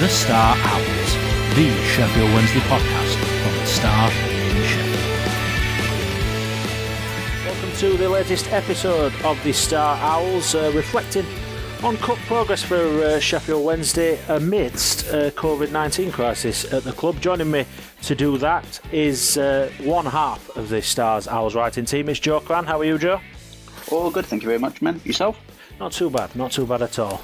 The Star Owls, the Sheffield Wednesday podcast from the Star in Sheffield. Welcome to the latest episode of the Star Owls, uh, reflecting on cup progress for uh, Sheffield Wednesday amidst a COVID 19 crisis at the club. Joining me to do that is uh, one half of the Stars Owls writing team. It's Joe Crann. How are you, Joe? All good, thank you very much, man. Yourself? Not too bad, not too bad at all.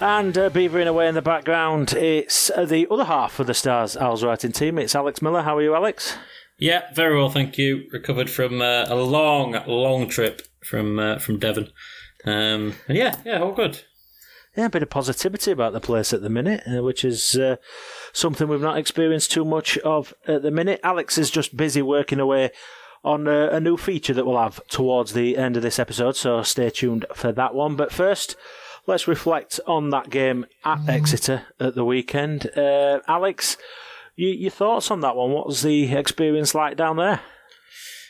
And uh, beavering away in the background, it's uh, the other half of the Stars Owls writing team. It's Alex Miller. How are you, Alex? Yeah, very well, thank you. Recovered from uh, a long, long trip from uh, from Devon. Um, and yeah, yeah, all good. Yeah, a bit of positivity about the place at the minute, uh, which is uh, something we've not experienced too much of at the minute. Alex is just busy working away on a, a new feature that we'll have towards the end of this episode, so stay tuned for that one. But first, let's reflect on that game at Exeter at the weekend. Uh, Alex, you, your thoughts on that one? What was the experience like down there?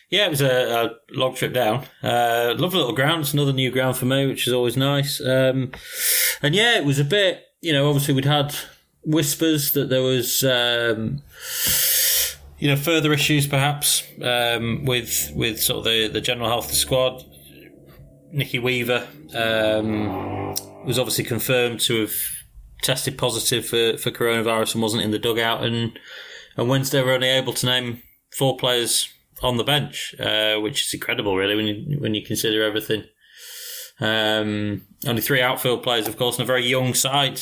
Yeah, it was a, a long trip down. Uh, lovely little ground. It's another new ground for me, which is always nice. Um, and yeah, it was a bit, you know, obviously we'd had whispers that there was, um, you know, further issues perhaps um, with with sort of the, the general health of the squad. Nicky Weaver um, was obviously confirmed to have tested positive for, for coronavirus and wasn't in the dugout. And, and Wednesday were only able to name four players on the bench, uh, which is incredible, really, when you when you consider everything. Um, only three outfield players, of course, and a very young side.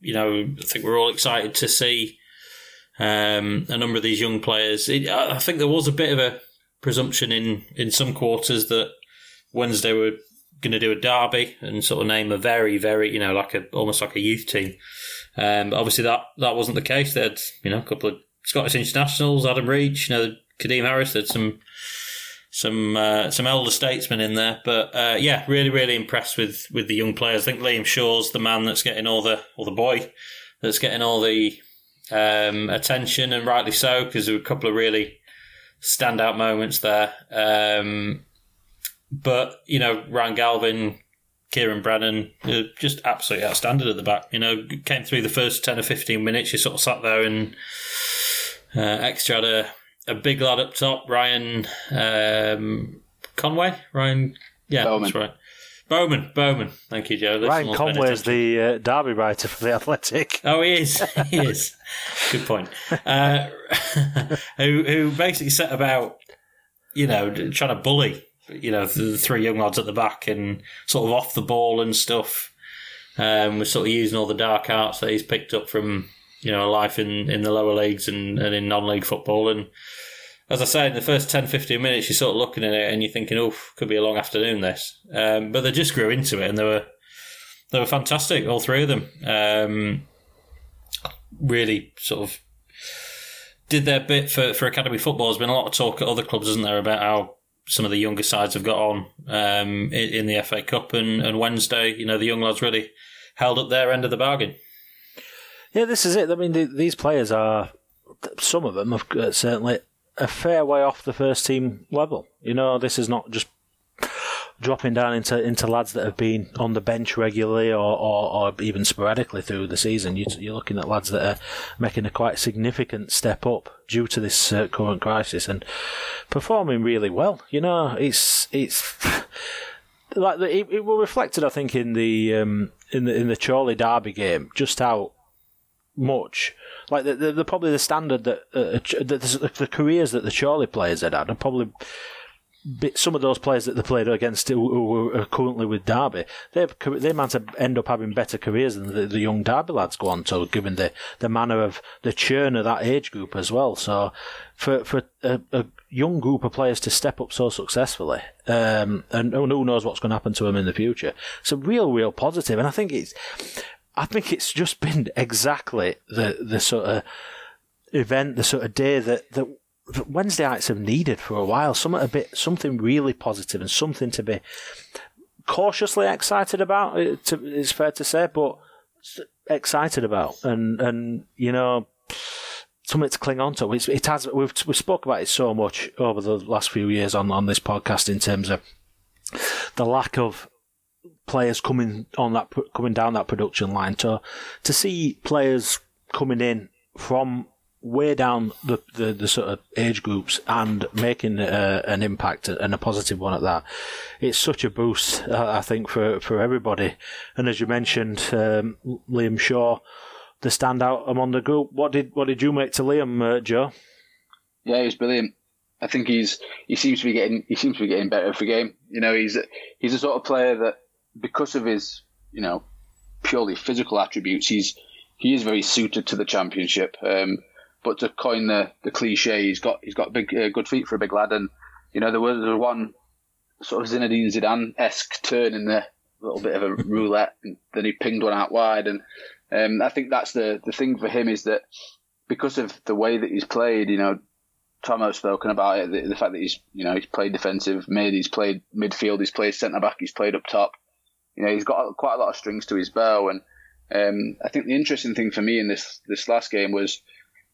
You know, I think we're all excited to see um, a number of these young players. It, I think there was a bit of a presumption in in some quarters that Wednesday were going to do a derby and sort of name a very, very, you know, like a almost like a youth team. Um, obviously that that wasn't the case. They had you know a couple of Scottish internationals, Adam Reach, you know, Kadeem Harris. They had some some uh, some elder statesmen in there. But uh, yeah, really, really impressed with with the young players. I think Liam Shaw's the man that's getting all the or the boy that's getting all the um, attention, and rightly so because there were a couple of really standout moments there. Um, but you know, Ryan Galvin, Kieran Brennan, just absolutely outstanding at the back. You know, came through the first ten or fifteen minutes. You sort of sat there and uh, Exeter had a a big lad up top, Ryan um, Conway. Ryan, yeah, Bowman. that's right. Bowman, Bowman. Thank you, Joe. That's Ryan Conway is the uh, derby writer for the Athletic. Oh, he is. He is. Good point. Uh, who who basically set about, you know, trying to bully, you know, the three young lads at the back and sort of off the ball and stuff. Um, was sort of using all the dark arts that he's picked up from, you know, life in, in the lower leagues and, and in non-league football. And as I say, in the first 10, 15 minutes, you're sort of looking at it and you're thinking, oh, could be a long afternoon, this. Um, but they just grew into it and they were, they were fantastic, all three of them. Um, really sort of did their bit for, for academy football. There's been a lot of talk at other clubs, isn't there, about how some of the younger sides have got on um, in, in the FA Cup and, and Wednesday. You know, the young lads really held up their end of the bargain. Yeah, this is it. I mean, the, these players are some of them have uh, certainly a fair way off the first team level. You know, this is not just dropping down into into lads that have been on the bench regularly or, or, or even sporadically through the season. You, you're looking at lads that are making a quite significant step up due to this uh, current crisis and performing really well. You know, it's it's. Like the, it, it was reflected, I think, in the um, in the in the Chorley Derby game, just how much. Like the, the, probably the standard that uh, the, the, careers that the Chorley players had had are probably some of those players that they played against who, are currently with Derby. They they might end up having better careers than the, the young Derby lads go on to, given the the manner of the churn of that age group as well. So for for a, a young group of players to step up so successfully, um, and who knows what's going to happen to them in the future, it's a real real positive. and I think it's. I think it's just been exactly the the sort of event, the sort of day that that Wednesdayites have needed for a while. Something a bit, something really positive and something to be cautiously excited about. Uh, to- It's fair to say, but excited about, and and you know. Something to cling on to. It's, it has. We've we spoke about it so much over the last few years on, on this podcast in terms of the lack of players coming on that coming down that production line to to see players coming in from way down the, the, the sort of age groups and making uh, an impact and a positive one at that. It's such a boost, uh, I think, for, for everybody. And as you mentioned, um, Liam Shaw, the standout among the group. What did what did you make to Liam, uh, Joe? Yeah, he was brilliant. I think he's he seems to be getting he seems to be getting better every game. You know, he's he's a sort of player that because of his you know purely physical attributes, he's he is very suited to the championship. Um, but to coin the, the cliche, he's got he's got big uh, good feet for a big lad, and you know there was, there was one sort of Zinedine Zidane esque turn in the little bit of a roulette, and then he pinged one out wide, and um, I think that's the the thing for him is that because of the way that he's played, you know, Tomo's spoken about it, the, the, fact that he's you know he's played defensive mid, he's played midfield, he's played centre back, he's played up top. You know, he's got quite a lot of strings to his bow, and um, I think the interesting thing for me in this this last game was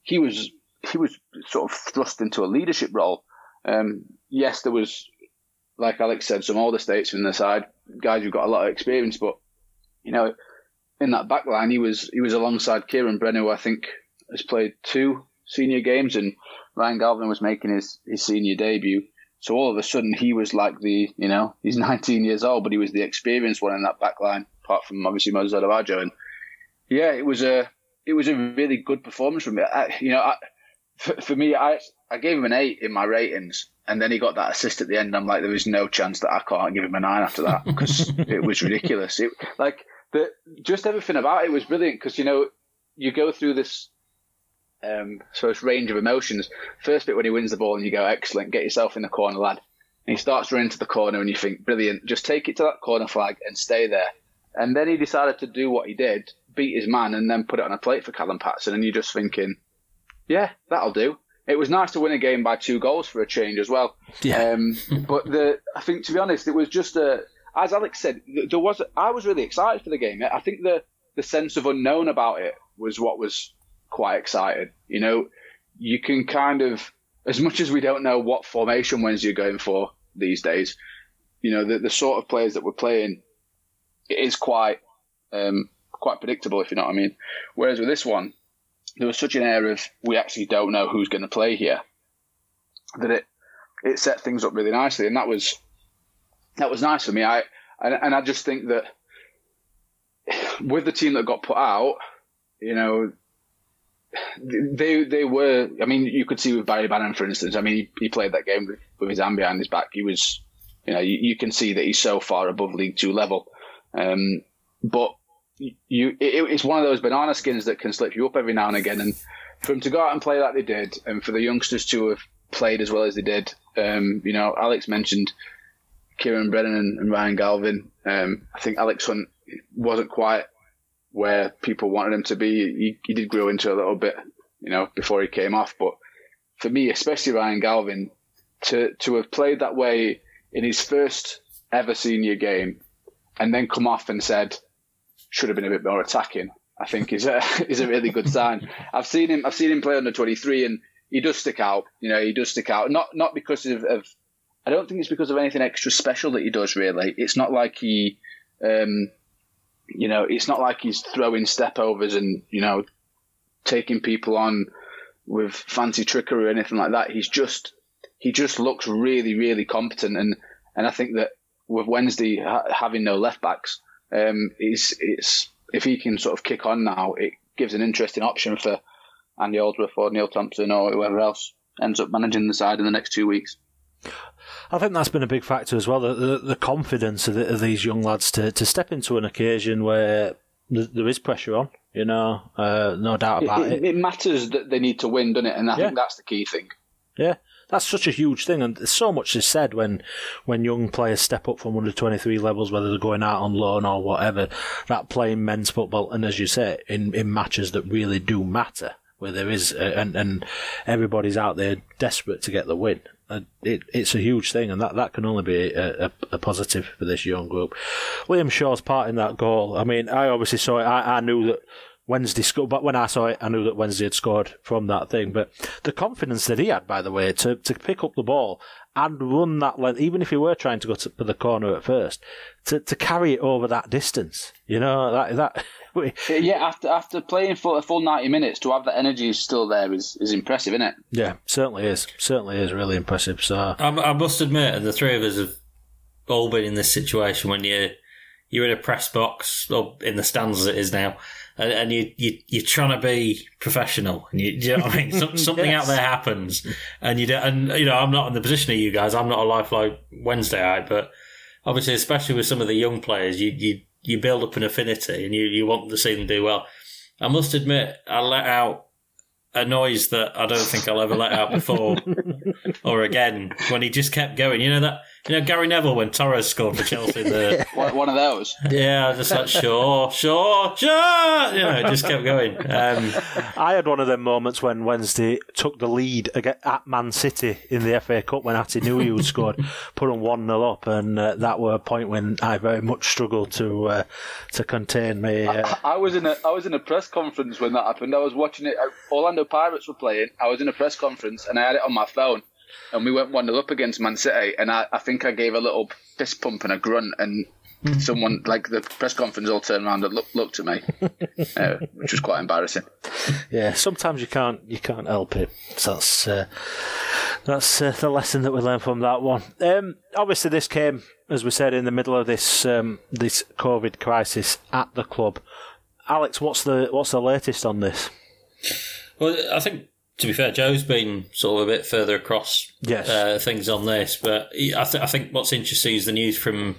he was he was sort of thrust into a leadership role. Um, yes, there was, like Alex said, some older states in the side, guys who've got a lot of experience, but you know, in that back line, he was he was alongside Kieran Brennan, who I think has played two senior games, and Ryan Galvin was making his, his senior debut. So all of a sudden, he was like the you know he's 19 years old, but he was the experienced one in that back line, apart from obviously Moses Odubajo. And yeah, it was a it was a really good performance from him. I, you know, I, for, for, me, I I gave him an eight in my ratings, and then he got that assist at the end. I'm like, there was no chance that I can't give him a nine after that because it was ridiculous. It like the just everything about it was brilliant because you know you go through this um sort of range of emotions. First bit when he wins the ball and you go, excellent, get yourself in the corner, lad. And he starts running to the corner and you think, brilliant, just take it to that corner flag and stay there. And then he decided to do what he did, beat his man, and then put it on a plate for Callum Paterson, And you're just thinking, yeah, that'll do. It was nice to win a game by two goals for a change as well. Yeah. Um, but the, I think to be honest, it was just a, as Alex said, there was, I was really excited for the game. I think the, the sense of unknown about it was what was quite exciting. You know, you can kind of, as much as we don't know what formation Wednesday are going for these days, you know, the, the sort of players that we're playing it is quite um, quite predictable, if you know what I mean. Whereas with this one, there was such an air of we actually don't know who's going to play here that it it set things up really nicely, and that was that was nice for me. I and, and I just think that with the team that got put out, you know, they they were. I mean, you could see with Barry Bannan, for instance. I mean, he, he played that game with, with his hand behind his back. He was, you know, you, you, can see that he's so far above League Two level. Um, but you, it, it's one of those banana skins that can slip you up every now and again. And for them to go out and play like they did, and for the youngsters to have played as well as they did, um, you know, Alex mentioned Kieran Brennan and, Ryan Galvin. Um, I think Alex Hunt wasn't quite where people wanted him to be. He, he did grow into a little bit, you know, before he came off. But for me, especially Ryan Galvin, to to have played that way in his first ever senior game and then come off and said should have been a bit more attacking. I think is a is a really good sign. I've seen him. I've seen him play under twenty three, and he does stick out. You know, he does stick out. Not not because of, of I don't think it's because of anything extra special that he does. Really, it's not like he, um, you know, it's not like he's throwing step overs and you know, taking people on with fancy trickery or anything like that. He's just he just looks really really competent, and and I think that with Wednesday ha- having no left backs, um, it's, it's if he can sort of kick on now, it gives an interesting option for Andy Holdsworth or Neil Thompson or whoever else ends up managing the side in the next two weeks. I think that's been a big factor as well. The, the, the confidence of, the, of, these young lads to, to step into an occasion where there is pressure on, you know, uh, no doubt about it, it, it. matters that they need to win, doesn't it? And I yeah. think that's the key thing. Yeah, that's such a huge thing, and so much is said when when young players step up from under twenty three levels, whether they're going out on loan or whatever. That playing men's football, and as you say, in in matches that really do matter, where there is, uh, and and everybody's out there desperate to get the win. It, it's a huge thing, and that, that can only be a, a, a, positive for this young group. Liam Shaw's part in that goal. I mean, I obviously saw it. I, I knew that Wednesday scored, but when I saw it, I knew that Wednesday had scored from that thing. But the confidence that he had, by the way, to, to pick up the ball and run that length, even if he were trying to go to the corner at first, to, to carry it over that distance. You know that that. yeah, after after playing for a full ninety minutes, to have that energy still there is, is impressive, isn't it? Yeah, certainly is. Certainly is really impressive. So I, I must admit, and the three of us have all been in this situation when you you're in a press box or in the stands as it is now, and, and you, you you're trying to be professional, and you, you know what I mean. Some, something yes. out there happens, and you don't, and you know I'm not in the position of you guys. I'm not a lifelike Wednesday out, but obviously, especially with some of the young players, you you you build up an affinity, and you you want to see them do well. I must admit, I let out a noise that I don't think I'll ever let out before or again when he just kept going. You know that you know Gary Neville when Torres scored for Chelsea. The one of those. Yeah, just like sure, sure, sure. You know, it just kept going. Um, I had one of them moments when Wednesday took the lead at Man City in the FA Cup when Atdhe Nuhiu scored, put them one 0 up, and uh, that were a point when I very much struggled to uh, to contain me. Uh, I, I, was in a I was in a press conference when that happened. I was watching it. Orlando Orlando Pirates were playing. I was in a press conference and I had it on my phone, and we went one 0 up against Man City, and I, I think I gave a little fist pump and a grunt, and someone like the press conference all turned around and looked, looked at me, uh, which was quite embarrassing. Yeah, sometimes you can't you can't help it. So that's uh, that's uh, the lesson that we learned from that one. Um, obviously, this came as we said in the middle of this um, this COVID crisis at the club. Alex, what's the what's the latest on this? Well, I think to be fair, Joe's been sort of a bit further across yes. uh, things on this, but I, th- I, think what's interesting is the news from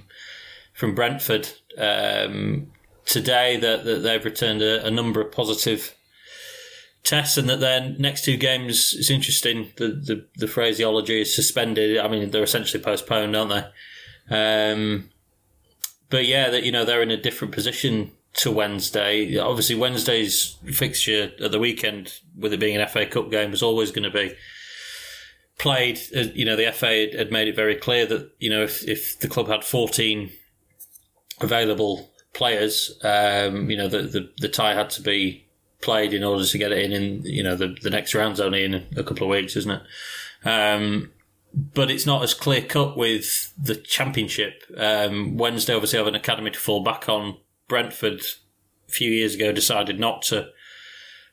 from Brentford um, today that, that they've returned a, a, number of positive tests, and that their next two games. is interesting. The, the the phraseology is suspended. I mean, they're essentially postponed, aren't they? Um, but yeah, that you know they're in a different position to Wednesday. Obviously, Wednesday's fixture at the weekend, with it being an FA Cup game, was always going to be played. Uh, you know, the FA had made it very clear that you know if if the club had fourteen available players, um, you know the, the the tie had to be played in order to get it in. In you know the the next round's only in a couple of weeks, isn't it? Um, but it's not as clear cut with the championship. Um, Wednesday obviously have an academy to fall back on Brentford a few years ago decided not to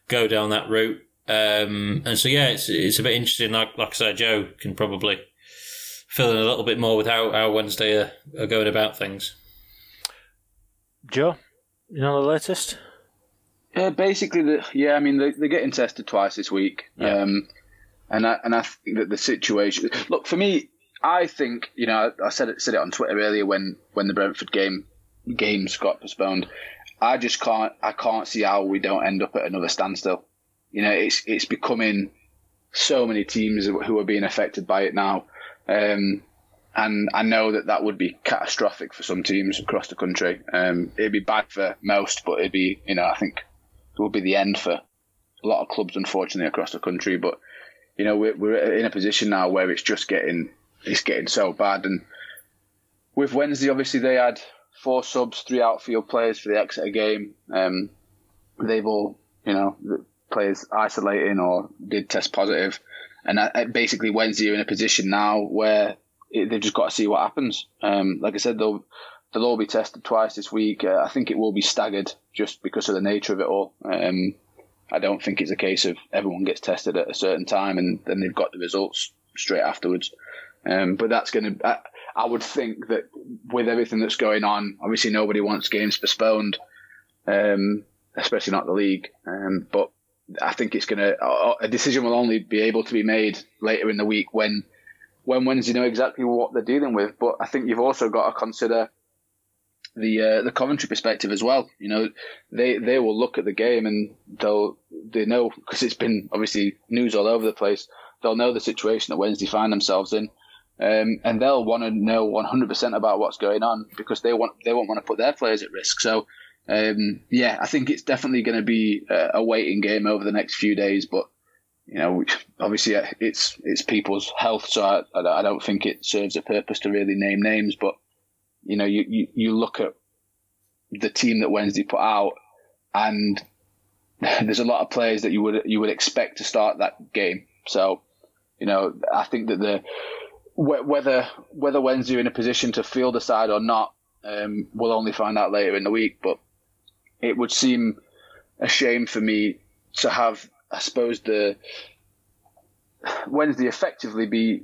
go down that route. Um, and so, yeah, it's, it's a bit interesting. Like, like I said, Joe can probably fill in a little bit more with how, how Wednesday are, are going about things. Joe, you know the latest? Yeah, basically, the, yeah. I mean, they, they're getting tested twice this week, yeah. um, and I and I think that the situation. Look, for me, I think you know I said it said it on Twitter earlier when when the Brentford game games got postponed. I just can't. I can't see how we don't end up at another standstill. You know, it's it's becoming so many teams who are being affected by it now, um, and I know that that would be catastrophic for some teams across the country. Um, it'd be bad for most, but it'd be you know I think it would be the end for a lot of clubs, unfortunately, across the country. But you know, we're, we're in a position now where it's just getting it's getting so bad, and with Wednesday, obviously they had four subs, three outfield players for the Exeter game. Um, they've all, you know, players isolating or did test positive. and basically Wednesday are in a position now where they've just got to see what happens. Um, like I said, they'll they'll all be tested twice this week. Uh, I think it will be staggered just because of the nature of it all. Um, I don't think it's a case of everyone gets tested at a certain time and then they've got the results straight afterwards. Um, but that's going to. I would think that with everything that's going on, obviously nobody wants games postponed, um, especially not the league. Um, but I think it's going to a decision will only be able to be made later in the week when when Wednesday know exactly what they're dealing with. But I think you've also got to consider the uh, the Coventry perspective as well. You know, they they will look at the game and they'll they know because it's been obviously news all over the place. They'll know the situation that Wednesday find themselves in. Um, and they'll want to know 100% about what's going on because they want they won't want to put their players at risk. So, um, yeah, I think it's definitely going to be a, a, waiting game over the next few days. But you know, obviously uh, it's it's people's health, so I, I don't think it serves a purpose to really name names. But you know, you, you, you look at the team that Wednesday put out, and there's a lot of players that you would you would expect to start that game. So, you know, I think that the whether whether Wednesday are in a position to field a side or not, um, we'll only find out later in the week. But it would seem a shame for me to have, I suppose, the Wednesday effectively be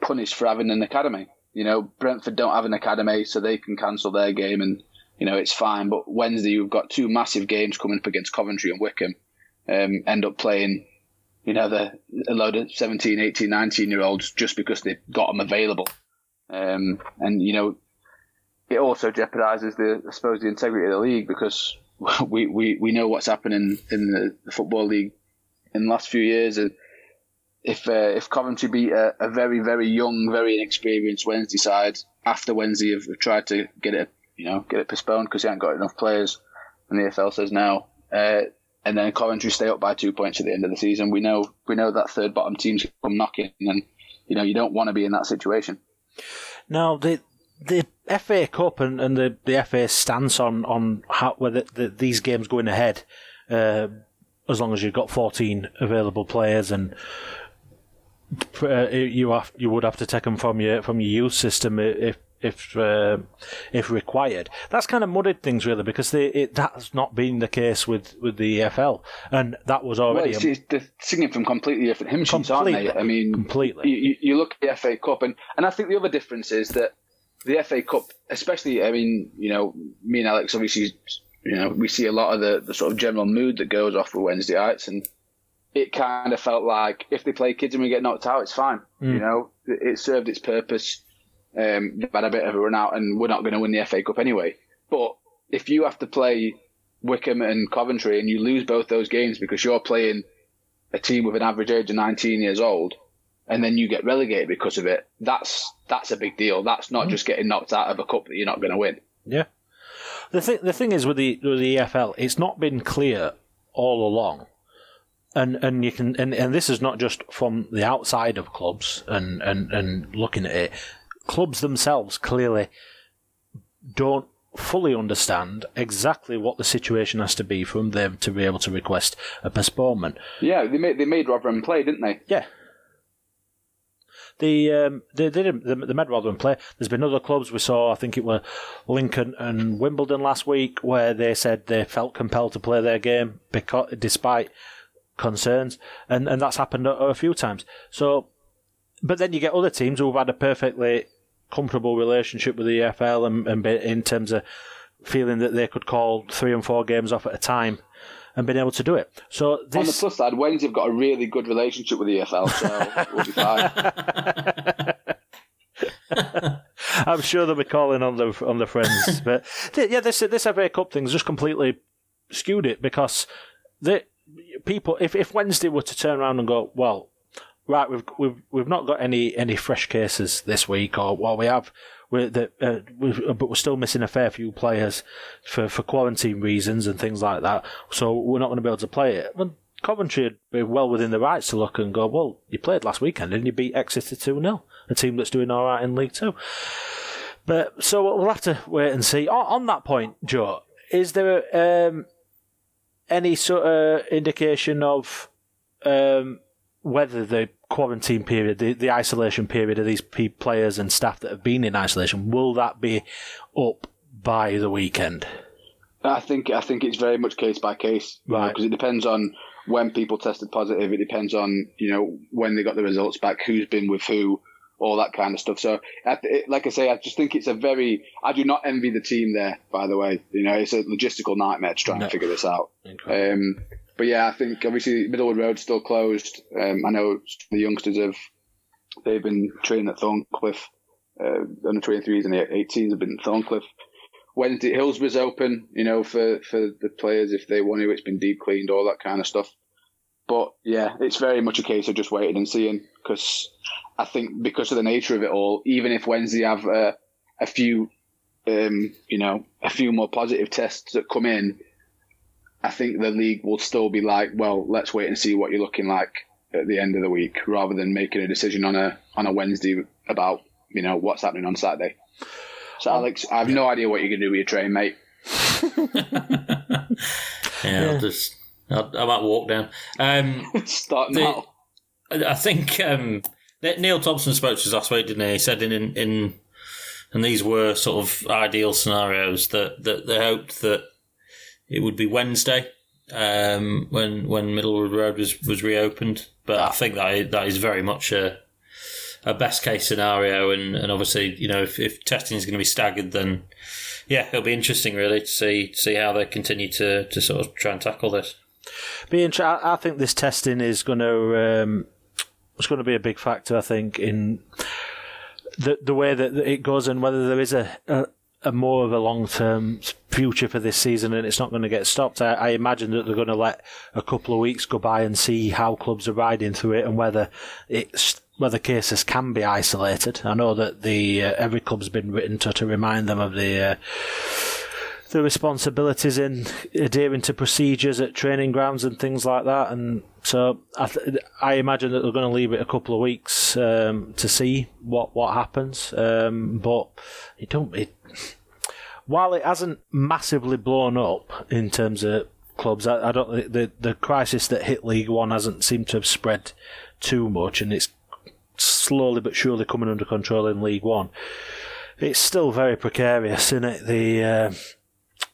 punished for having an academy. You know, Brentford don't have an academy, so they can cancel their game and, you know, it's fine. But Wednesday, you've got two massive games coming up against Coventry and Wycombe, um, end up playing, you know, the, a load of 17, 18, 19 year olds just because they've got them available. Um, and, you know, it also jeopardises the, I suppose, the integrity of the league because we, we, we know what's happening in the, Football League in the last few years. And, if uh, if Coventry beat a, a, very very young, very inexperienced Wednesday side after Wednesday have, have tried to get it you know get it postponed because they haven't got enough players, and the EFL says now, uh, and then Coventry stay up by two points at the end of the season, we know we know that third bottom teams come knocking, and you know you don't want to be in that situation. Now the the FA Cup and, and the, the FA stance on on how whether the, these games going ahead. Uh, as long as you've got 14 available players and uh, you have you would have to take them from your from your youth system if if uh, if required. That's kind of muddied things really because they, it, that's not been the case with, with the EFL, and that was already. Well, it's, they're singing from completely different hymn sheets, aren't they? I mean, completely. You, you look at the FA Cup, and, and I think the other difference is that the FA Cup, especially, I mean, you know, me and Alex obviously, you know, we see a lot of the, the sort of general mood that goes off with Wednesdayites, and it kind of felt like if they play kids and we get knocked out, it's fine. Mm. You know, it, served its purpose. Um, they've had a bit of a run out, and we're not going to win the FA Cup anyway. But if you have to play Wycombe and Coventry and you lose both those games because you're playing a team with an average age of 19 years old, and then you get relegated because of it, that's that's a big deal. That's not mm. just getting knocked out of a cup that you're not going to win. Yeah. The thing, the thing is with the with the EFL, it's not been clear all along and and you can and, and this is not just from the outside of clubs and, and, and looking at it. Clubs themselves clearly don't fully understand exactly what the situation has to be for them to be able to request a postponement. Yeah, they made they made Rotherham play, didn't they? Yeah. The um, they, they didn't the, made Rotherham play. There's been other clubs we saw. I think it were Lincoln and Wimbledon last week where they said they felt compelled to play their game because despite concerns, and, and that's happened a, a few times. So, but then you get other teams who have had a perfectly comfortable relationship with the EFL and, and in terms of feeling that they could call three and four games off at a time and been able to do it. So this... on the plus side, Wednesday have got a really good relationship with the EFL, so we'll be fine. I'm sure they'll be calling on the on the friends, but yeah, this this FA Cup thing's just completely skewed it because the people, if, if Wednesday were to turn around and go, well, right, we've we've we've not got any any fresh cases this week, or well, we have, we're the, uh, we've, but we're still missing a fair few players for for quarantine reasons and things like that. So we're not going to be able to play it. Well, Coventry would be well within the rights to look and go, well, you played last weekend and you beat Exeter two 0 a team that's doing all right in League Two. But so we'll have to wait and see. On, on that point, Joe, is there um, any sort of indication of um, whether the quarantine period, the, the isolation period of these players and staff that have been in isolation, will that be up by the weekend? I think I think it's very much case by case, right? Because it depends on when people tested positive. It depends on you know when they got the results back, who's been with who, all that kind of stuff. So, like I say, I just think it's a very. I do not envy the team there. By the way, you know, it's a logistical nightmare to try no. and figure this out. Um, but yeah, I think obviously Middlewood Road's still closed. Um, I know the youngsters have they've been training at Thorncliffe. Uh, under 23s and the 18s have been at Thorncliffe. Wednesday Hillsborough's open, you know, for, for the players if they want to. It's been deep cleaned, all that kind of stuff. But yeah, it's very much a case of just waiting and seeing because I think because of the nature of it all, even if Wednesday have uh, a few, um, you know, a few more positive tests that come in, I think the league will still be like, well, let's wait and see what you're looking like at the end of the week, rather than making a decision on a on a Wednesday about you know what's happening on Saturday. So Alex, I have no idea what you're gonna do with your train, mate. yeah, yeah, I'll just I, I might walk down. Um, Start now. I think um, Neil Thompson spoke to us last week, didn't he? He said in in, in and these were sort of ideal scenarios that, that they hoped that it would be Wednesday um, when when Middlewood Road was, was reopened. But I think that that is very much a a best case scenario, and, and obviously you know if, if testing is going to be staggered, then yeah, it'll be interesting really to see see how they continue to, to sort of try and tackle this. Be inter- I think this testing is going to um, it's going to be a big factor. I think in the the way that it goes and whether there is a, a, a more of a long term future for this season and it's not going to get stopped. I, I, imagine that they're going to let a couple of weeks go by and see how clubs are riding through it and whether it's whether cases can be isolated. I know that the uh, every club's been written to to remind them of the. Uh, the responsibilities in adhering to procedures at training grounds and things like that. And so I, th- I imagine that they're going to leave it a couple of weeks um, to see what what happens. Um, but it don't. It, while it hasn't massively blown up in terms of clubs, I, I don't. The the crisis that hit League One hasn't seemed to have spread too much, and it's slowly but surely coming under control in League One. It's still very precarious, isn't it? The uh,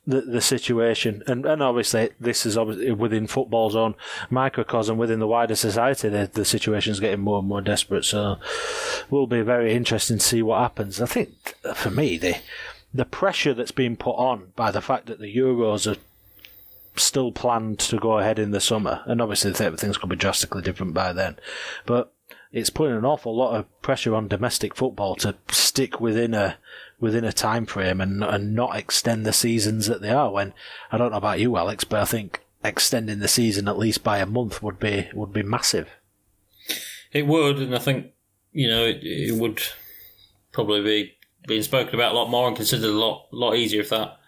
the, the situation, and, and obviously this is obviously within football's own microcosm, within the wider society, the, the situation is getting more and more desperate. So, will be very interesting to see what happens. I think for me, the the pressure that's being put on by the fact that the Euros are still planned to go ahead in the summer, and obviously things could be drastically different by then, but it's putting an awful lot of pressure on domestic football to stick within a within a time frame and and not extend the seasons that they are. When I don't know about you, Alex, but I think extending the season at least by a month would be would be massive. It would, and I think you know it, it would probably be being spoken about a lot more and considered a lot lot easier if that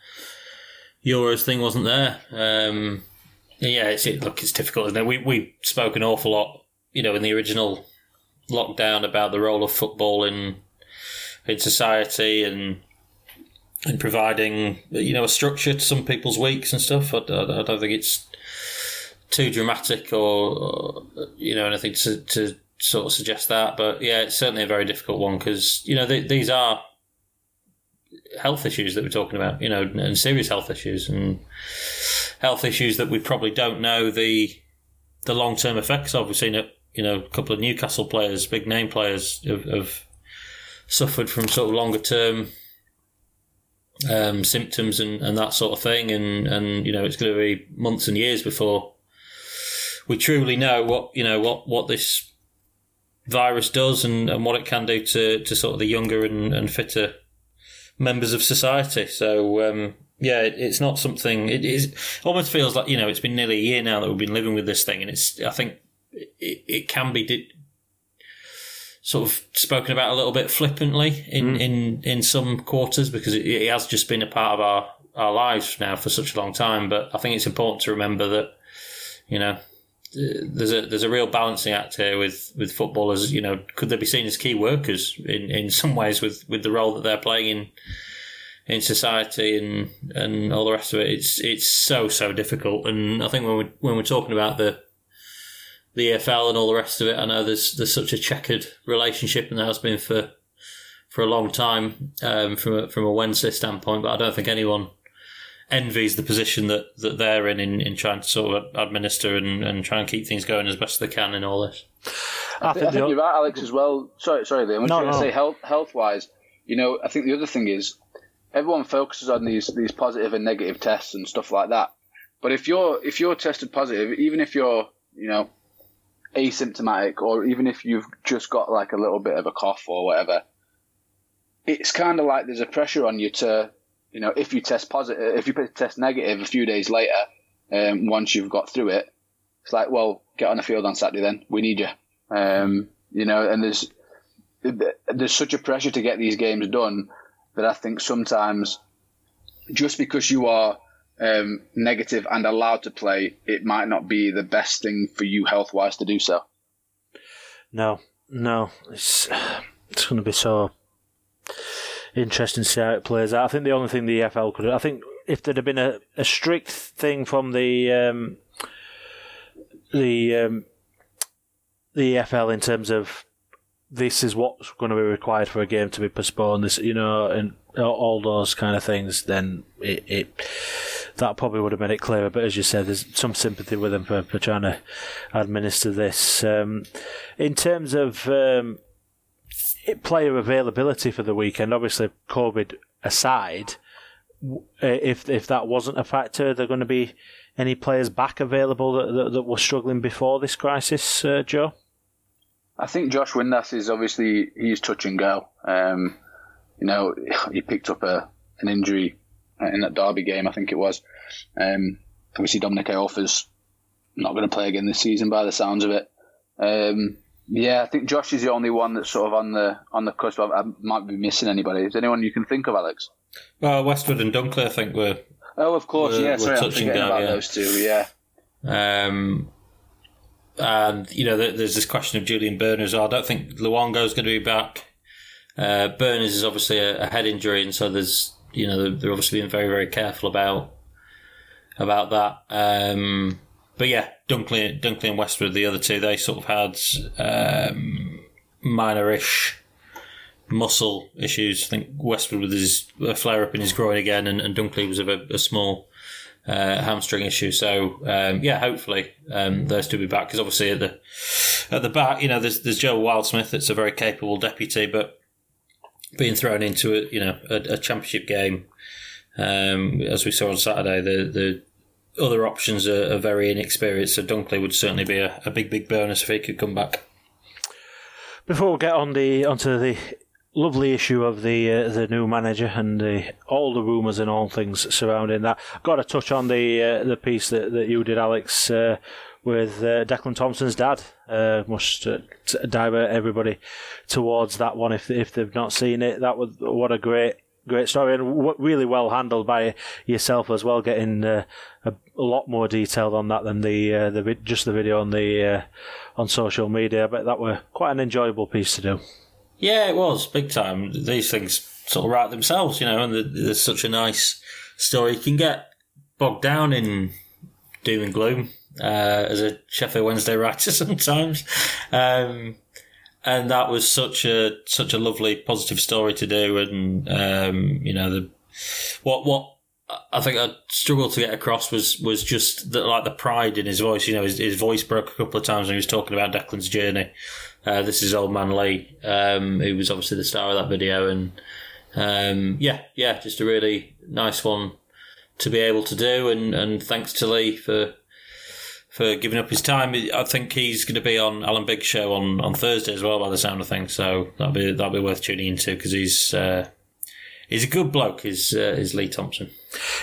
Euros thing wasn't there. Um, yeah, it's it, look, it's difficult, isn't it? We we spoke an awful lot, you know, in the original lockdown about the role of football in in society and and providing you know a structure to some people's weeks and stuff. I, I, I don't think it's too dramatic or, or you know anything to, to sort of suggest that. But yeah, it's certainly a very difficult one because you know these are health issues that we're talking about, you know, and serious health issues and health issues that we probably don't know the the long term effects of. We've seen it, you know, a couple of Newcastle players, big name players, have, have suffered from sort of longer term um, symptoms and, and that sort of thing, and and you know it's going to be months and years before we truly know what you know what what this virus does and, and what it can do to, to sort of the younger and, and fitter members of society. So um, yeah, it, it's not something. It is almost feels like you know it's been nearly a year now that we've been living with this thing, and it's I think it, it can be sort of spoken about a little bit flippantly in, mm. in, in some quarters because it, it, has just been a part of our, our lives now for such a long time. But I think it's important to remember that, you know, there's a there's a real balancing act here with, with footballers. You know, could they be seen as key workers in, in some ways with, with the role that they're playing in in society and and all the rest of it? It's it's so so difficult. And I think when we when we're talking about the the EFL and all the rest of it. I know there's there's such a checkered relationship, and there has been for for a long time um, from a, from a Wednesday standpoint. But I don't think anyone envies the position that, that they're in, in in trying to sort of administer and, and try and keep things going as best they can in all this. I, think, I think you're right, Alex, as well. Sorry, sorry, Liam. I was no, trying no. to say health health wise. You know, I think the other thing is everyone focuses on these these positive and negative tests and stuff like that. But if you're if you're tested positive, even if you're you know asymptomatic or even if you've just got like a little bit of a cough or whatever, it's kind of like there's a pressure on you to, you know, if you test positive, if you test negative a few days later, um, once you've got through it, it's like, well, get on the field on Saturday then. We need you. Um, you know, and there's, there's such a pressure to get these games done that I think sometimes just because you are um, negative and allowed to play, it might not be the best thing for you health wise to do so. No, no, it's it's going to be so interesting to see how it plays out. I think the only thing the EFL could, I think, if there'd have been a, a strict thing from the um, the um, the EFL in terms of this is what's going to be required for a game to be postponed. This, you know, and all those kind of things. Then it, it that probably would have made it clearer. But as you said, there's some sympathy with them for, for trying to administer this. Um, in terms of um, player availability for the weekend, obviously COVID aside, if if that wasn't a factor, are there going to be any players back available that, that, that were struggling before this crisis, uh, Joe? I think Josh Windass is obviously he's touch and go. Um, you know, he picked up a an injury in that Derby game, I think it was. Um, obviously, Dominic Iorfa's not going to play again this season by the sounds of it. Um, yeah, I think Josh is the only one that's sort of on the on the cusp. I might be missing anybody. Is anyone you can think of, Alex? Well, Westwood and Dunkley, I think were. Oh, of course, were, yeah. Sorry, I'm forgetting down, about yeah. those two. Yeah. Um, and you know, there's this question of Julian Börner's. I don't think Luongo is going to be back. Uh, Börner's is obviously a, a, head injury, and so there's you know they're, obviously being very very careful about about that. Um, but yeah, Dunkley, Dunkley and Westwood, the other two, they sort of had um, minor-ish muscle issues. I think Westwood with his flare up in his groin again, and, and Dunkley was of a, a small uh, hamstring issue. So um, yeah, hopefully um, those two will be back because obviously at the at the back, you know, there's there's Joe Wildsmith that's a very capable deputy, but being thrown into a you know a, a championship game, um, as we saw on Saturday, the the other options are, are very inexperienced. So Dunkley would certainly be a, a big big bonus if he could come back. Before we get on the onto the lovely issue of the uh, the new manager and the, all the rumours and all things surrounding that. I've Got to touch on the uh, the piece that, that you did, Alex, uh, with uh, Declan Thompson's dad. Uh, must uh, divert everybody towards that one if if they've not seen it. That was what a great. Great story and w- really well handled by yourself as well, getting a, a, lot more detailed on that than the the just the video on the on social media. But that were quite an enjoyable piece to do. Yeah, it was big time. These things sort of write themselves, you know, and there's such a nice story. You can get bogged down in doom and gloom uh, as a Sheffield Wednesday writer sometimes, um, and that was such a such a lovely positive story to do. And um, you know, the what what I think I struggled to get across was was just the, like the pride in his voice. You know, his, his voice broke a couple of times when he was talking about Declan's journey. Uh, this is old man Lee, um, who was obviously the star of that video, and um, yeah, yeah, just a really nice one to be able to do, and, and thanks to Lee for for giving up his time. I think he's going to be on Alan Biggs show on, on Thursday as well, by the sound of things. So that'll be that'll be worth tuning into because he's uh, he's a good bloke. Is uh, is Lee Thompson?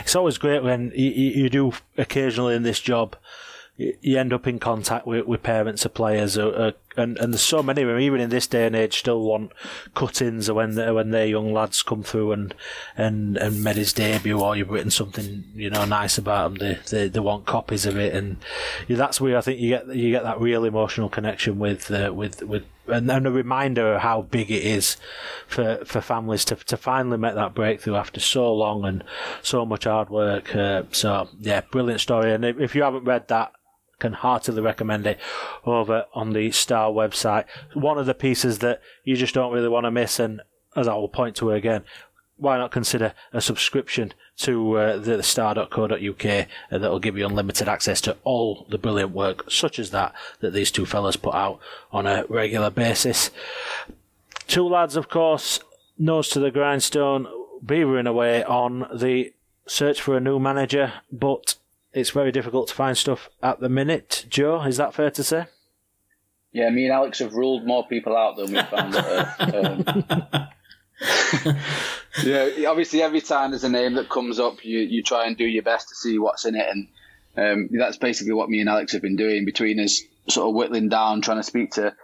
It's always great when you, you do occasionally in this job you end up in contact with, with parents of players, and and there's so many of them, even in this day and age, still want cuttings when they, when their young lads come through and and and made his debut, or you've written something you know nice about them. They they, they want copies of it, and yeah, that's where I think you get you get that real emotional connection with uh, with with and, a reminder of how big it is for for families to to finally make that breakthrough after so long and so much hard work. Uh, so yeah, brilliant story. And if you haven't read that can heartily recommend it over on the Star website. One of the pieces that you just don't really want to miss, and as I will point to again, why not consider a subscription to uh, the star.co.uk uh, that'll give you unlimited access to all the brilliant work, such as that, that these two fellas put out on a regular basis. Two lads, of course, nose to the grindstone, beavering away on the search for a new manager, but it's very difficult to find stuff at the minute. Joe, is that fair to say? Yeah, me and Alex have ruled more people out than we found. um, yeah, obviously, every time there's a name that comes up, you you try and do your best to see what's in it, and um, that's basically what me and Alex have been doing between us, sort of whittling down, trying to speak to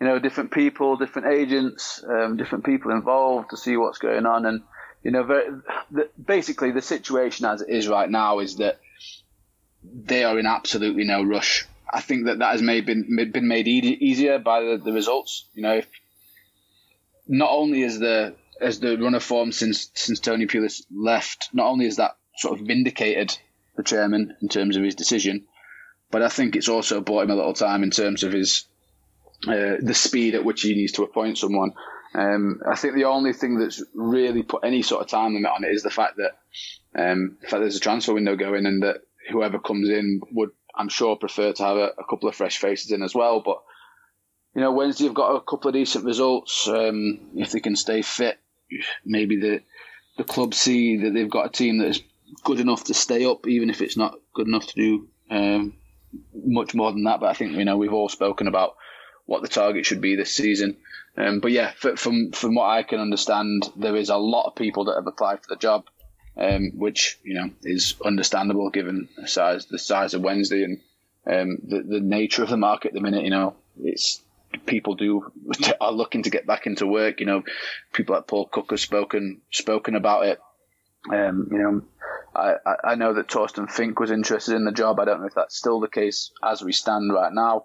you know different people, different agents, um, different people involved to see what's going on, and you know, very, the, basically the situation as it is right now is that they are in absolutely no rush. I think that that has made been been made e- easier by the, the results. You know, not only is the as the run of form since since Tony Pulis left, not only is that sort of vindicated the chairman in terms of his decision, but I think it's also bought him a little time in terms of his uh, the speed at which he needs to appoint someone. Um, I think the only thing that's really put any sort of time limit on it is the fact that um, the fact there's a transfer window going and that whoever comes in would, I'm sure, prefer to have a, a couple of fresh faces in as well. But you know, Wednesday have got a couple of decent results. Um, if they can stay fit, maybe the the club see that they've got a team that is good enough to stay up, even if it's not good enough to do um, much more than that. But I think you know we've all spoken about what the target should be this season. Um, but yeah, from from what I can understand, there is a lot of people that have applied for the job, um, which you know is understandable given the size the size of Wednesday and um, the the nature of the market at the minute. You know, it's people do are looking to get back into work. You know, people like Paul Cook have spoken spoken about it. Um, you know, I, I know that Torsten Fink was interested in the job. I don't know if that's still the case as we stand right now.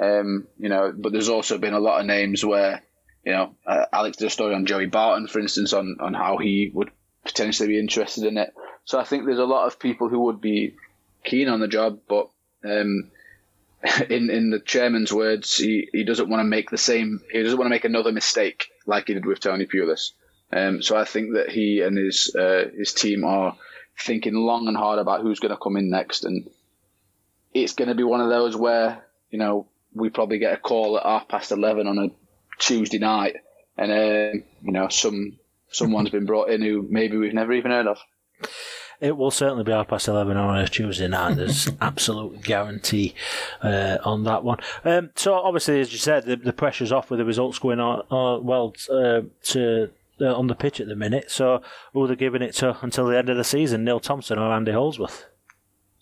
Um, you know, but there's also been a lot of names where, you know, uh, Alex did a story on Joey Barton, for instance, on, on how he would potentially be interested in it. So I think there's a lot of people who would be keen on the job, but um, in in the chairman's words, he, he doesn't want to make the same. He doesn't want to make another mistake like he did with Tony Pulis. Um, so I think that he and his uh, his team are thinking long and hard about who's going to come in next, and it's going to be one of those where you know we probably get a call at half past eleven on a Tuesday night, and uh, you know some someone's been brought in who maybe we've never even heard of. It will certainly be half past 11 on a Tuesday night. There's absolute guarantee uh, on that one. Um, so, obviously, as you said, the, the pressure's off with the results going on, uh, well uh, to uh, on the pitch at the minute. So, who are they giving it to until the end of the season? Neil Thompson or Andy Holdsworth?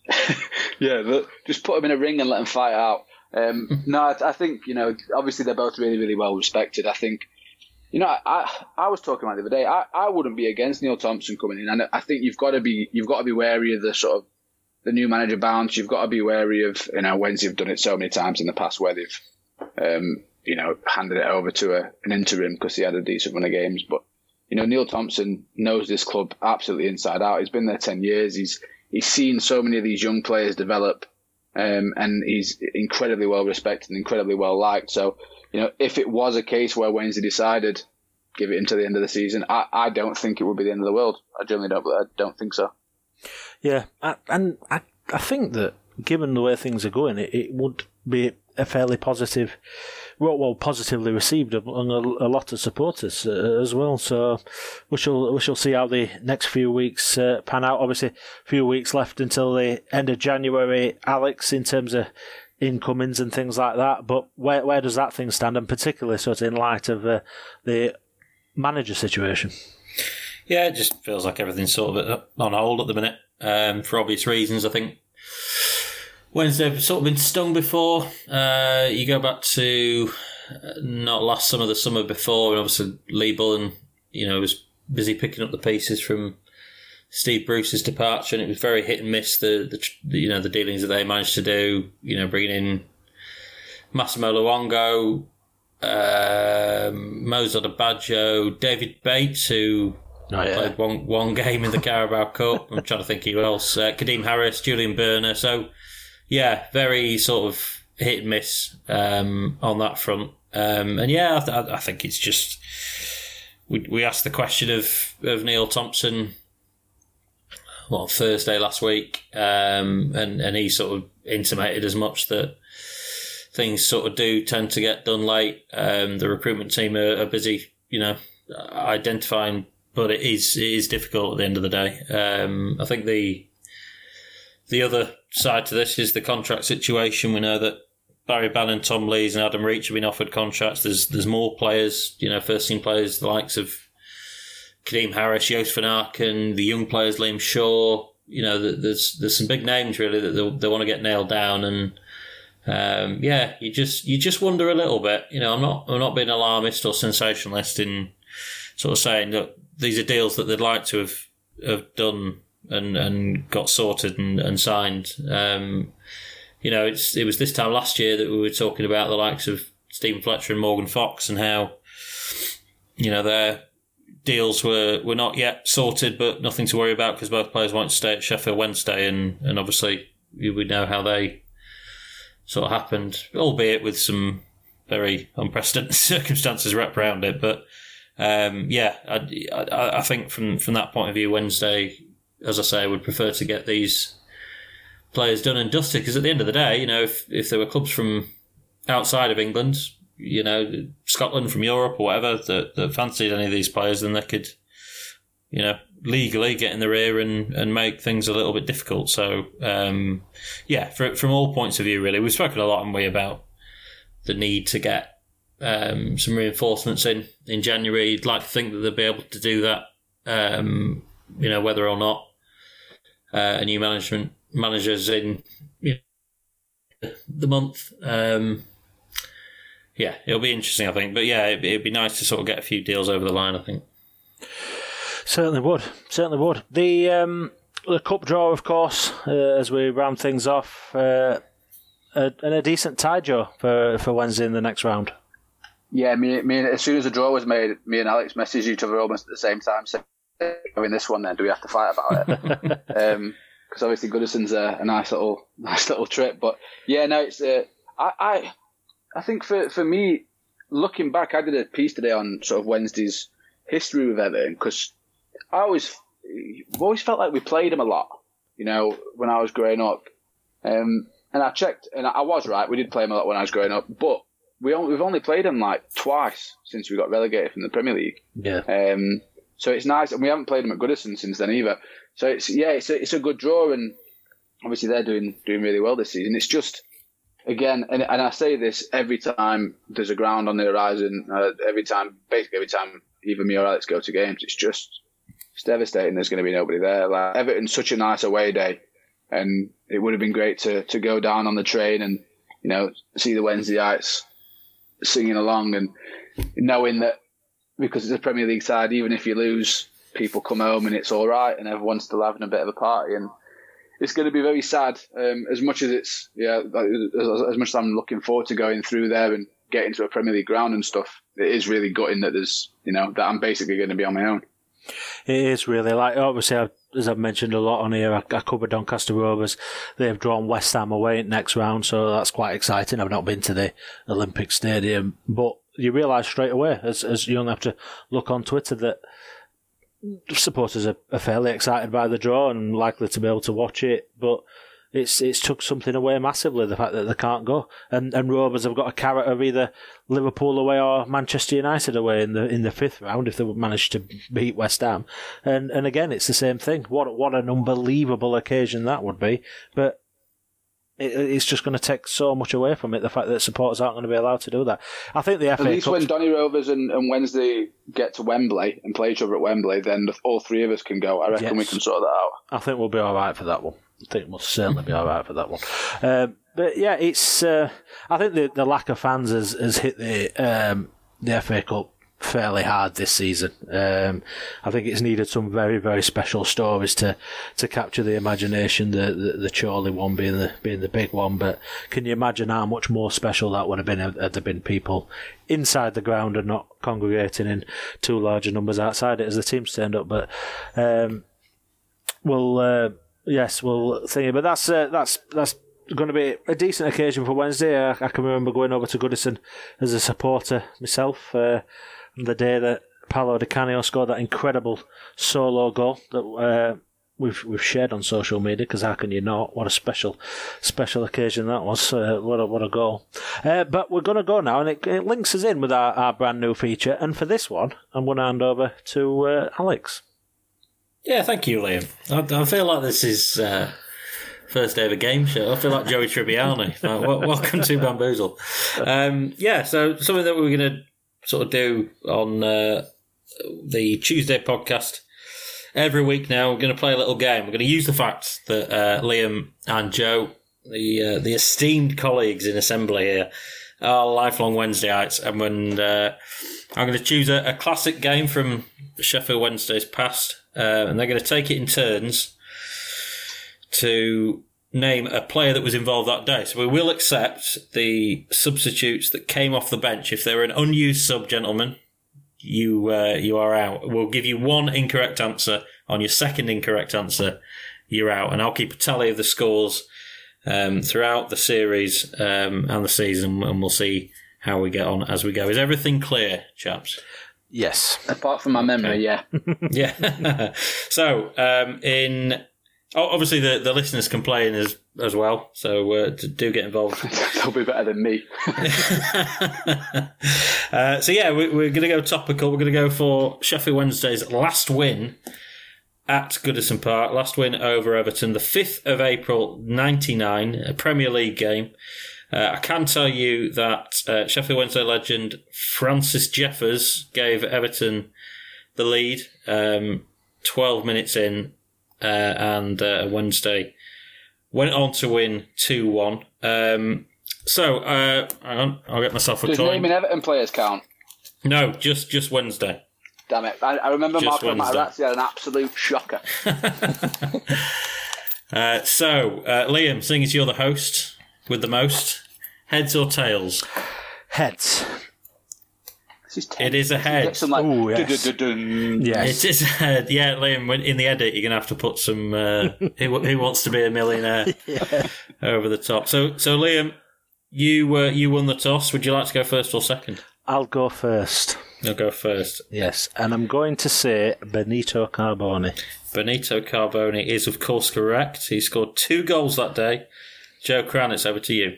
yeah, look, just put them in a ring and let them fight out. Um, no, I, I, think you know. Obviously, they're both really, really well respected. I think you know, I, I was talking about the other day. I, I wouldn't be against Neil Thompson coming in, and I think you've got to be you've got to be wary of the sort of the new manager bounce. You've got to be wary of you know Wednesday have done it so many times in the past where they've um, you know handed it over to a, an interim because he had a decent run of games. But you know Neil Thompson knows this club absolutely inside out. He's been there ten years. He's he's seen so many of these young players develop, um, and he's incredibly well respected and incredibly well liked. So you know, if it was a case where Wednesday decided give it until the end of the season, I, I don't think it would be the end of the world. I generally don't. I don't think so. Yeah, I, and I I think that given the way things are going, it, it would be a fairly positive, well, well positively received among a, a lot of supporters uh, as well. So we shall we shall see how the next few weeks uh, pan out. Obviously, a few weeks left until the end of January. Alex, in terms of incomings and things like that. But where where does that thing stand, and particularly sort of in light of uh, the manager situation? Yeah, it just feels like everything's sort of on hold at the minute um, for obvious reasons. I think Wednesday sort of been stung before. Uh, you go back to uh, not last summer, the summer before, and obviously Lee Bullen, you know, was busy picking up the pieces from Steve Bruce's departure, and it was very hit and miss. The, the you know the dealings that they managed to do, you know, bringing in Massimo Luongo, um, Moses Odubajo, David Bates, who oh, yeah. played one one game in the Carabao Cup. I'm trying to think who else. Uh, Kadeem Harris, Julian Börner. So yeah, very sort of hit and miss um, on that front. Um, and yeah, I, th- I, think it's just we we asked the question of of Neil Thompson well Thursday last week, um, and and he sort of intimated as much that things sort of do tend to get done late. Um, the recruitment team are, are, busy, you know, identifying, but it is it is difficult at the end of the day. Um, I think the the other side to this is the contract situation. We know that Barry Bannan, Tom Lees, and Adam Reach have been offered contracts. There's there's more players, you know, first team players, the likes of Kadeem Harris, Joost van Aken, the young players, Liam Shaw. You know, there's there's some big names really that they, they want to get nailed down, and um, yeah, you just you just wonder a little bit. You know, I'm not I'm not being alarmist or sensationalist in sort of saying that these are deals that they'd like to have have done and and got sorted and, and signed. Um, you know, it's it was this time last year that we were talking about the likes of Steven Fletcher and Morgan Fox and how you know they're deals were, were not yet sorted, but nothing to worry about because both players want to stay at Sheffield Wednesday, and, and obviously we know how they sort of happened, albeit with some very unprecedented circumstances wrapped around it. But um, yeah, I, I, I, think from from that point of view, Wednesday, as I say, I would prefer to get these players done and dusted because at the end of the day, you know, if if there were clubs from outside of England, you know, Scotland from Europe or whatever that, that fancied any of these players, then they could, you know, legally get in the rear and, and make things a little bit difficult. So, um, yeah, for, from all points of view, really, we've spoken a lot, haven't we, about the need to get um, some reinforcements in in January. You'd like to think that they'll be able to do that, um, you know, whether or not uh, a new management managers in you know, the month. Um, yeah, it'll be interesting, I think. But yeah, it'd, it'd, be nice to sort of get a few deals over the line. I think. Certainly would. Certainly would. The um, the cup draw, of course, uh, as we round things off, uh, a, and a decent tie draw for for Wednesday in the next round. Yeah, me, me. As soon as the draw was made, me and Alex messaged each other almost at the same time, saying, "In this one, then do we have to fight about it?" Because um, obviously Goodison's a, a, nice little nice little trip, but yeah, no, it's. Uh, I, I I think for, for me, looking back, I did a piece today on sort of Wednesday's history with Everton because I always always felt like we played them a lot. You know, when I was growing up, um, and I checked, and I was right. We did play them a lot when I was growing up, but we only, we've only played them like twice since we got relegated from the Premier League. Yeah. Um, so it's nice, and we haven't played them at Goodison since then either. So it's yeah, it's a, it's a good draw, and obviously they're doing doing really well this season. It's just again, and, and I say this every time there's a ground on the horizon, uh, every time, basically every time either me or Alex go to games, it's just it's devastating. There's going to be nobody there. Like Everton's such a nice away day, and it would have been great to to go down on the train and you know see the Wednesdayites singing along and knowing that because it's a Premier League side, even if you lose, people come home and it's all right, and everyone's still having a bit of a party and it's going to be very sad. Um, as much as it's yeah, as, as, much as I'm looking forward to going through there and getting to a Premier League ground and stuff, it is really gutting that there's you know that I'm basically going to be on my own. It is really like obviously as I've mentioned a lot on here. I, I covered Doncaster Rovers. They've drawn West Ham away next round, so that's quite exciting. I've not been to the Olympic Stadium, but you realise straight away as as you only have to look on Twitter that supporters are, are, fairly excited by the draw and likely to be able to watch it, but it's it's took something away massively the fact that they can't go. And and Rovers have got a carrot of either Liverpool away or Manchester United away in the in the fifth round if they manage to beat West Ham. And and again, it's the same thing. What what an unbelievable occasion that would be. But it, it's just going to take so much away from it. The fact that supporters aren't going to be allowed to do that. I think the FA at least Cup's... when Donny Rovers and, and, Wednesday get to Wembley and play each other at Wembley, then all three of us can go. I reckon yes. we can sort that out. I think we'll be all right for that one. I think we'll certainly be all right for that one. Um, but yeah, it's. Uh, I think the, the lack of fans has, has hit the um, the FA Cup fairly hard this season. Um, I think it's needed some very, very special stories to, to capture the imagination. The, the, the Chorley one being the being the big one, but can you imagine how much more special that would have been had there been people inside the ground and not congregating in too large numbers outside it as the teams turned up? But um, well, uh, yes, we'll think. But that's uh, that's that's going to be a decent occasion for Wednesday. I, I, can remember going over to Goodison as a supporter myself. Uh, the day that Paolo Di Canio scored that incredible solo goal that uh, we've we've shared on social media because how can you not? What a special special occasion that was! Uh, what a what a goal! Uh, but we're going to go now, and it, it, links us in with our, our brand new feature. And for this one, I'm going to hand over to uh, Alex. Yeah, thank you, Liam. I, I feel like this is. Uh, first day of a game show. I feel like Joey Tribbiani. welcome to Bamboozle. Um, yeah, so something that we're going to sort of do on uh, the Tuesday podcast every week now. We're going to play a little game. We're going to use the fact that uh, Liam and Joe, the uh, the esteemed colleagues in assembly here, are lifelong Wednesdayites, and when uh, I'm going to choose a, a, classic game from Sheffield Wednesday's past, uh, and they're going to take it in turns to name a player that was involved that day. So we will accept the substitutes that came off the bench. If they're an unused sub, gentlemen, you uh, you are out. We'll give you one incorrect answer. On your second incorrect answer, you're out. And I'll keep a tally of the scores um, throughout the series um, and the season, and we'll see how we get on as we go. Is everything clear, chaps? Yes. Apart from my memory, yeah. Yeah. so, um, in oh, obviously the, the listeners can play in as as well, so uh, do get involved. They'll be better than me. uh, so yeah, we, we're going to go topical. We're going to go for Sheffield Wednesday's last win at Goodison Park. Last win over Everton, the fifth of April, ninety nine, a Premier League game. Uh, I can tell you that uh, Sheffield Wednesday legend Francis Jeffers gave Everton the lead um, 12 minutes in, uh, and uh, Wednesday went on to win 2 1. Um, so, uh, hang on, I'll get myself a Does coin. naming Everton players count? No, just just Wednesday. Damn it. I, I remember Just Marco Wednesday. Materazzi had an absolute shocker. Uh, so, uh, Liam, seeing as you're the host with the most, heads or tails? Heads. This is It is a head. some like, Ooh, yes. Yes. It is a head. Yeah, Liam, when, in the edit, you're going to have to put some uh, who, who wants to be a millionaire over the top. So, so Liam, you uh, you won the toss. Would you like to go first or second? I'll go first. I'll go first. Yes. And I'm going to say Benito Carbone. Benito Carbone is, of course, correct. He scored two goals that day. Joe Crann, it's over to you.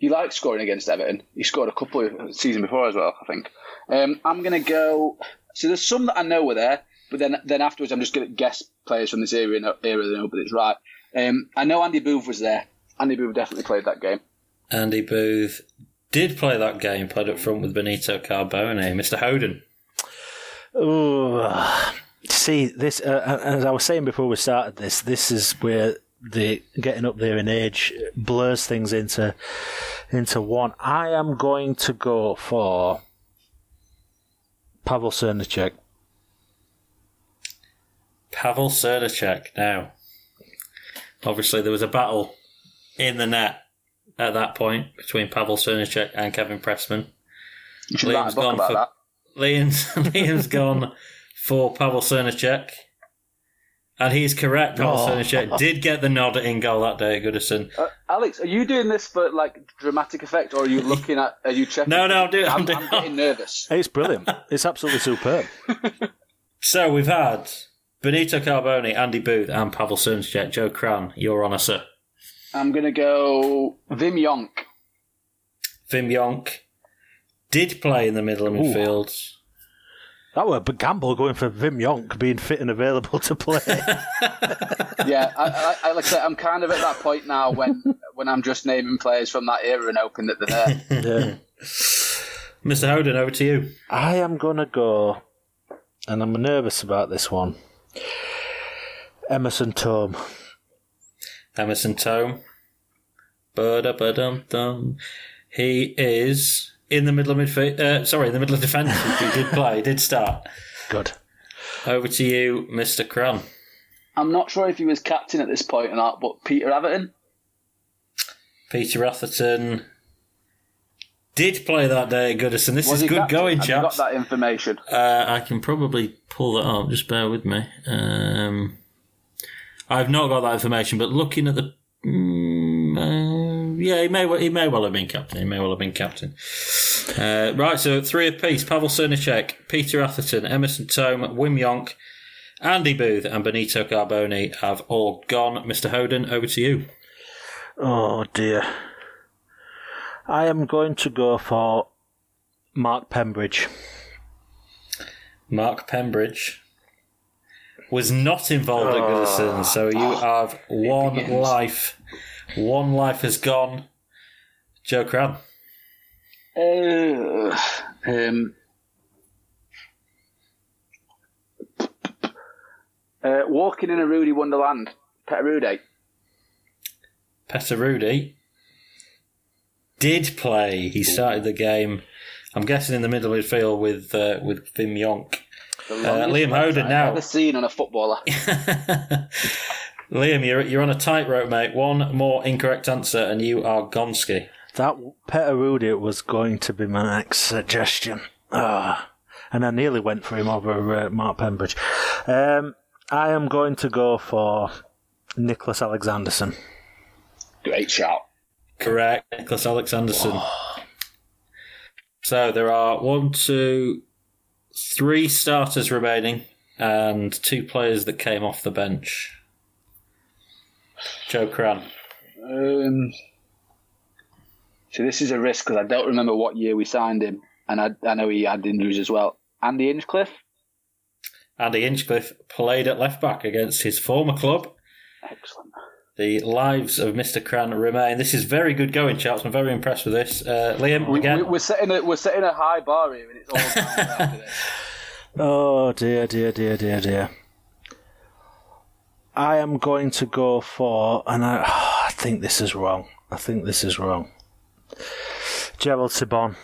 He likes scoring against Everton. He scored a couple of season before as well, I think. Um, I'm going to go. So there's some that I know were there, but then then afterwards I'm just going to guess players from this era and era that know, but it's right. Um, I know Andy Booth was there. Andy Booth definitely played that game. Andy Booth did play that game, played up front with Benito Carbone, Mr. Hoden. Oh, see this. Uh, as I was saying before we started this, this is where the getting up there in age blurs things into into one. I am going to go for Pavel Srníček. Pavel Srníček. Now, obviously, there was a battle in the net at that point between Pavel Srníček and Kevin Pressman. You should write Liam's a book gone for- that. Liam's, Liam's gone for Pavel Srníček. And he's correct. Pavel Oh. Did get the nod in goal that day at Goodison. Uh, Alex, are you doing this for like dramatic effect, or are you looking at? Are you checking? No, no, I'm doing- I'm I'm, doing- getting nervous. It's brilliant. it's absolutely superb. So we've had Benito Carbone, Andy Booth, and Pavel Srníček. Joe Crann, your honour, sir. I'm going to go Wim Jonk. Wim Jonk did play in the middle of midfield. That were a gamble going for Wim Jonk being fit and available to play. Yeah, I, I, I like I said, I'm kind of at that point now when when I'm just naming players from that era and hoping that they're there. Yeah. Mr. Hoden, over to you. I am going to go, and I'm nervous about this one. Emerson Thome. Emerson Thome. Ba-da-ba-dum-dum. He is in the middle of midfield. Uh, sorry, in the middle of defence. he did play, he did start. Good. Over to you, Mr. Crann. I'm not sure if he was captain at this point or not, but Peter Atherton. Peter Atherton did play that day at Goodison. This Was is good captain? going, Have you chaps. got that information? Uh, I can probably pull that up. Just bear with me. Um, I've not got that information, but looking at the, mm, uh, yeah, he may well, he may well have been captain. He may well have been captain. Uh, right, so three apiece: Pavel Srníček, Peter Atherton, Emerson Thome, Wim Jonk, Andy Booth, and Benito Carbone have all gone. Mr. Hoden, over to you. Oh dear. I am going to go for Mark Pembridge. Mark Pembridge was not involved at Goodison, so you have one begins. life. One life is gone. Joe Crann. Uh, um, uh, walking in a Rudi Wonderland. Peter Rudi. Petter Rudi did play. He started the game. I'm guessing in the middle midfield with uh, with Wim Jonk. Uh, Liam Hoden I've now. Ever seen on a footballer? Liam, you're you're on a tightrope, mate. One more incorrect answer, and you are Gonski. That Peter Rudi was going to be my next suggestion. Ah, and I nearly went for him over uh, Mark Pembridge. Um, I am going to go for Nicholas Alexandersson. Great shout. Correct, Nicholas Alexandersson. So there are one, two, three starters remaining, and two players that came off the bench. Joe Crann. Um, so this is a risk because I don't remember what year we signed him, and I, I know he had injuries as well. Andy Hinchcliffe. Andy Inchcliffe played at left back against his former club. Excellent. The lives of Mr. Crann remain. This is very good going, chaps. I'm very impressed with this. Uh, Liam, We, again. we, we're setting a we're setting a high bar here, and it's all down after this. Oh dear, dear, dear, dear, dear. I am going to go for, and I, I think this is wrong. I think this is wrong. Gerald Sibon.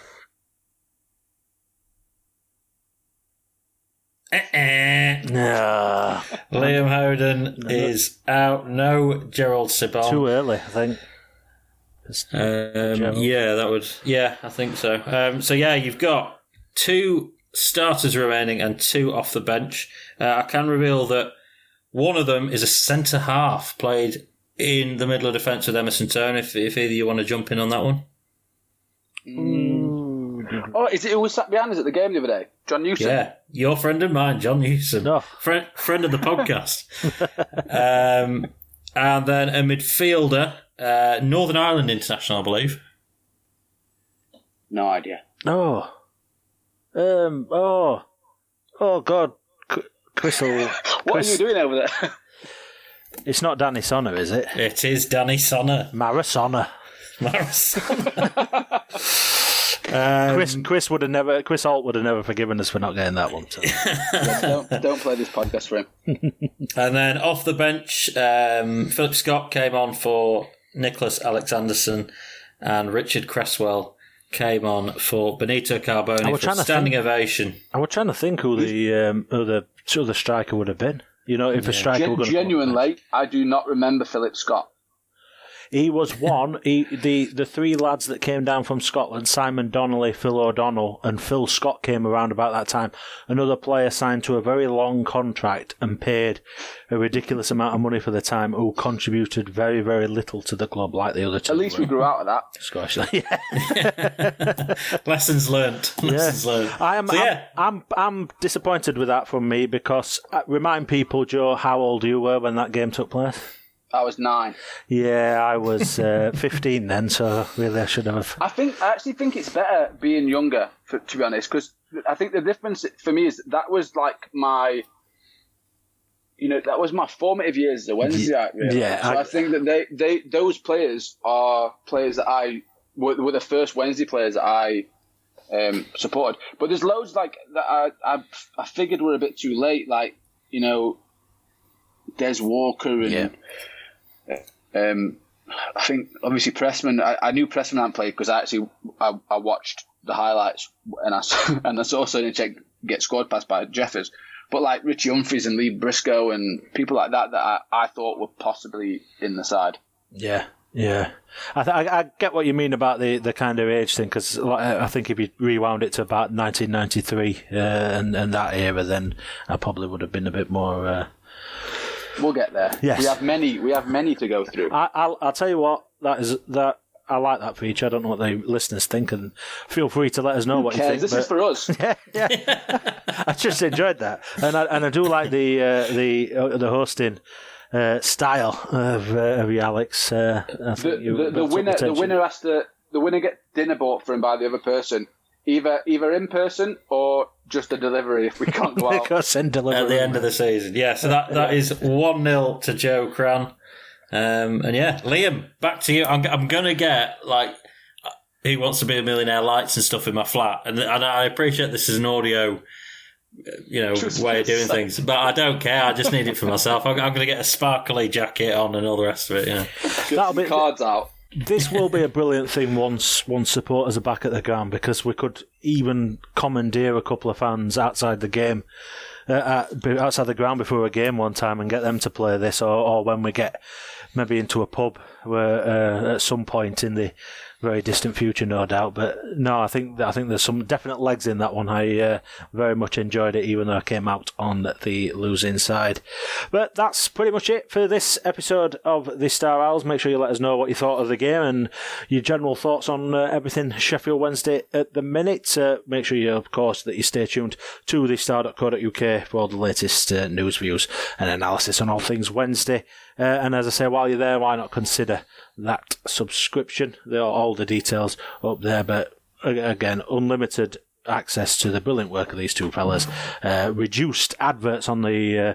Eh-eh. Nah, Liam Hoden is out. No Gerald Sibon. too early, I think. Um, yeah, that would. Yeah, I think so. Um, so yeah, you've got two starters remaining and two off the bench. Uh, I can reveal that one of them is a centre half played in the middle of defence with Emerson Thome. If, if either you want to jump in on that one, Oh, is it who was sat behind us at the game the other day? Jon Newsome. yeah, your friend of mine, Jon Newsome, No. friend friend of the podcast, um, and then a midfielder, uh, Northern Ireland international, I believe. No idea. Oh, um, oh, oh God, C- Crystal. What Chris- are you doing over there? It's not Danny Sonner, is it? It is Danny Sonner. Marisona. Um, Chris, Chris would have never. Chris Alt would have never forgiven us for not getting that one. So. don't, don't play this podcast for him. And then off the bench, um, Philip Scott came on for Nicholas Alexandersson, and Richard Cresswell came on for Benito I Carbone was for trying to standing think- ovation. I was trying to think who the um, who the who the striker would have been. You know, if a striker Gen- genuinely, I do not remember Philip Scott. He was one. He the the three lads that came down from Scotland: Simon Donnelly, Phil O'Donnell, and Phil Scott came around about that time. Another player signed to a very long contract and paid a ridiculous amount of money for the time, who contributed very very little to the club, like the other two. At least we grew out of that. Scottish. yeah. Lessons learnt. Lessons learnt. I am. So, yeah. I'm, I'm. I'm disappointed with that from me because uh, remind people, Joe, how old you were when that game took place. I was nine. Yeah, I was uh, 15 then, so really I should have. I think I actually think it's better being younger, for, to be honest, because I think the difference for me is that was like my, you know, that was my formative years as a Wednesday. Really. yeah, so I- I, think that they, they those players are players that I were, were the first Wednesday players that I um, supported. But there's loads like that I, I I figured were a bit too late, like you know, Des Walker and. Um, I think obviously Pressman. I, I knew Pressman hadn't played because I actually I, I watched the highlights and I saw, and I saw Check get scored past by Jeffers. But like Richie Humphreys and Lee Briscoe and people like that that I, I thought were possibly in the side. Yeah, yeah. I, th- I, I get what you mean about the, the kind of age thing because I think if you rewound it to about 1993 uh, and, and that era, then I probably would have been a bit more. Uh, We'll get there. Yes. We have many. We have many to go through. I, I'll, I'll tell you what, that is that. I like that feature. I don't know what the listeners think, and feel free to let us know what you think. this but- is for us. yeah, yeah. I just enjoyed that, and I and I do like the uh, the uh, the hosting uh, style of uh, of you, Alex. Uh, the, the, the winner the winner has to the winner get dinner bought for him by the other person, either either in person or just a delivery if we can't go out. Go send delivery. At the end of the season. Yeah, so that, that is 1 0 to Joe Crann. Um, and yeah, Liam, back to you. I'm, I'm going to get, like, he Wants to Be a Millionaire lights and stuff in my flat. And, and I appreciate this is an audio, you know, way of doing things. But I don't care. I just need it for myself. I'm, I'm going to get a sparkly jacket on and all the rest of it, you know. Get That'll some be- cards out. This will be a brilliant thing once once supporters are back at the ground because we could even commandeer a couple of fans outside the game, uh, outside the ground before a game one time and get them to play this, or, or when we get maybe into a pub where uh, at some point in the very distant future, no doubt. But no, I think I think there's some definite legs in that one. I uh, very much enjoyed it, even though I came out on the losing side. But that's pretty much it for this episode of the Star Owls. Make sure you let us know what you thought of the game and your general thoughts on uh, everything Sheffield Wednesday at the minute. Uh, make sure you, of course, that you stay tuned to the star.co.uk for all the latest uh, news, views, and analysis on all things Wednesday. Uh, and as I say, while you're there, why not consider that subscription? There are all the details up there, but again, unlimited access to the brilliant work of these two fellas. Uh, reduced adverts on the uh,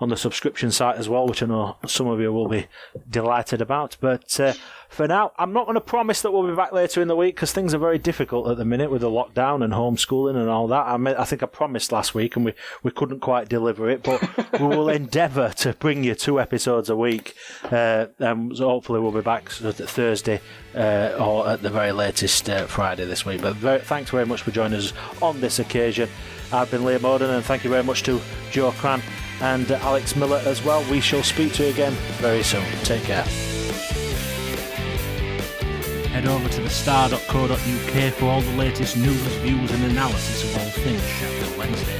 on the subscription site as well, which I know some of you will be delighted about. But uh, for now, I'm not going to promise that we'll be back later in the week because things are very difficult at the minute with the lockdown and homeschooling and all that. I, mean, I think I promised last week and we, we couldn't quite deliver it, but we will endeavour to bring you two episodes a week. Uh, and so hopefully we'll be back Thursday uh, or at the very latest uh, Friday this week. But very, thanks very much for joining us on this occasion. I've been Liam Oden and thank you very much to Joe Crann and Alex Miller as well. We shall speak to you again very soon. Take care head over to thestar.co.uk for all the latest news, views and analysis of all things Sheffield Wednesday.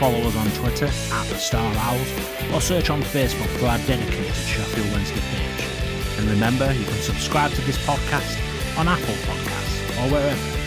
Follow us on Twitter at the Star Owls or search on Facebook for our dedicated Sheffield Wednesday page. And remember, you can subscribe to this podcast on Apple Podcasts or wherever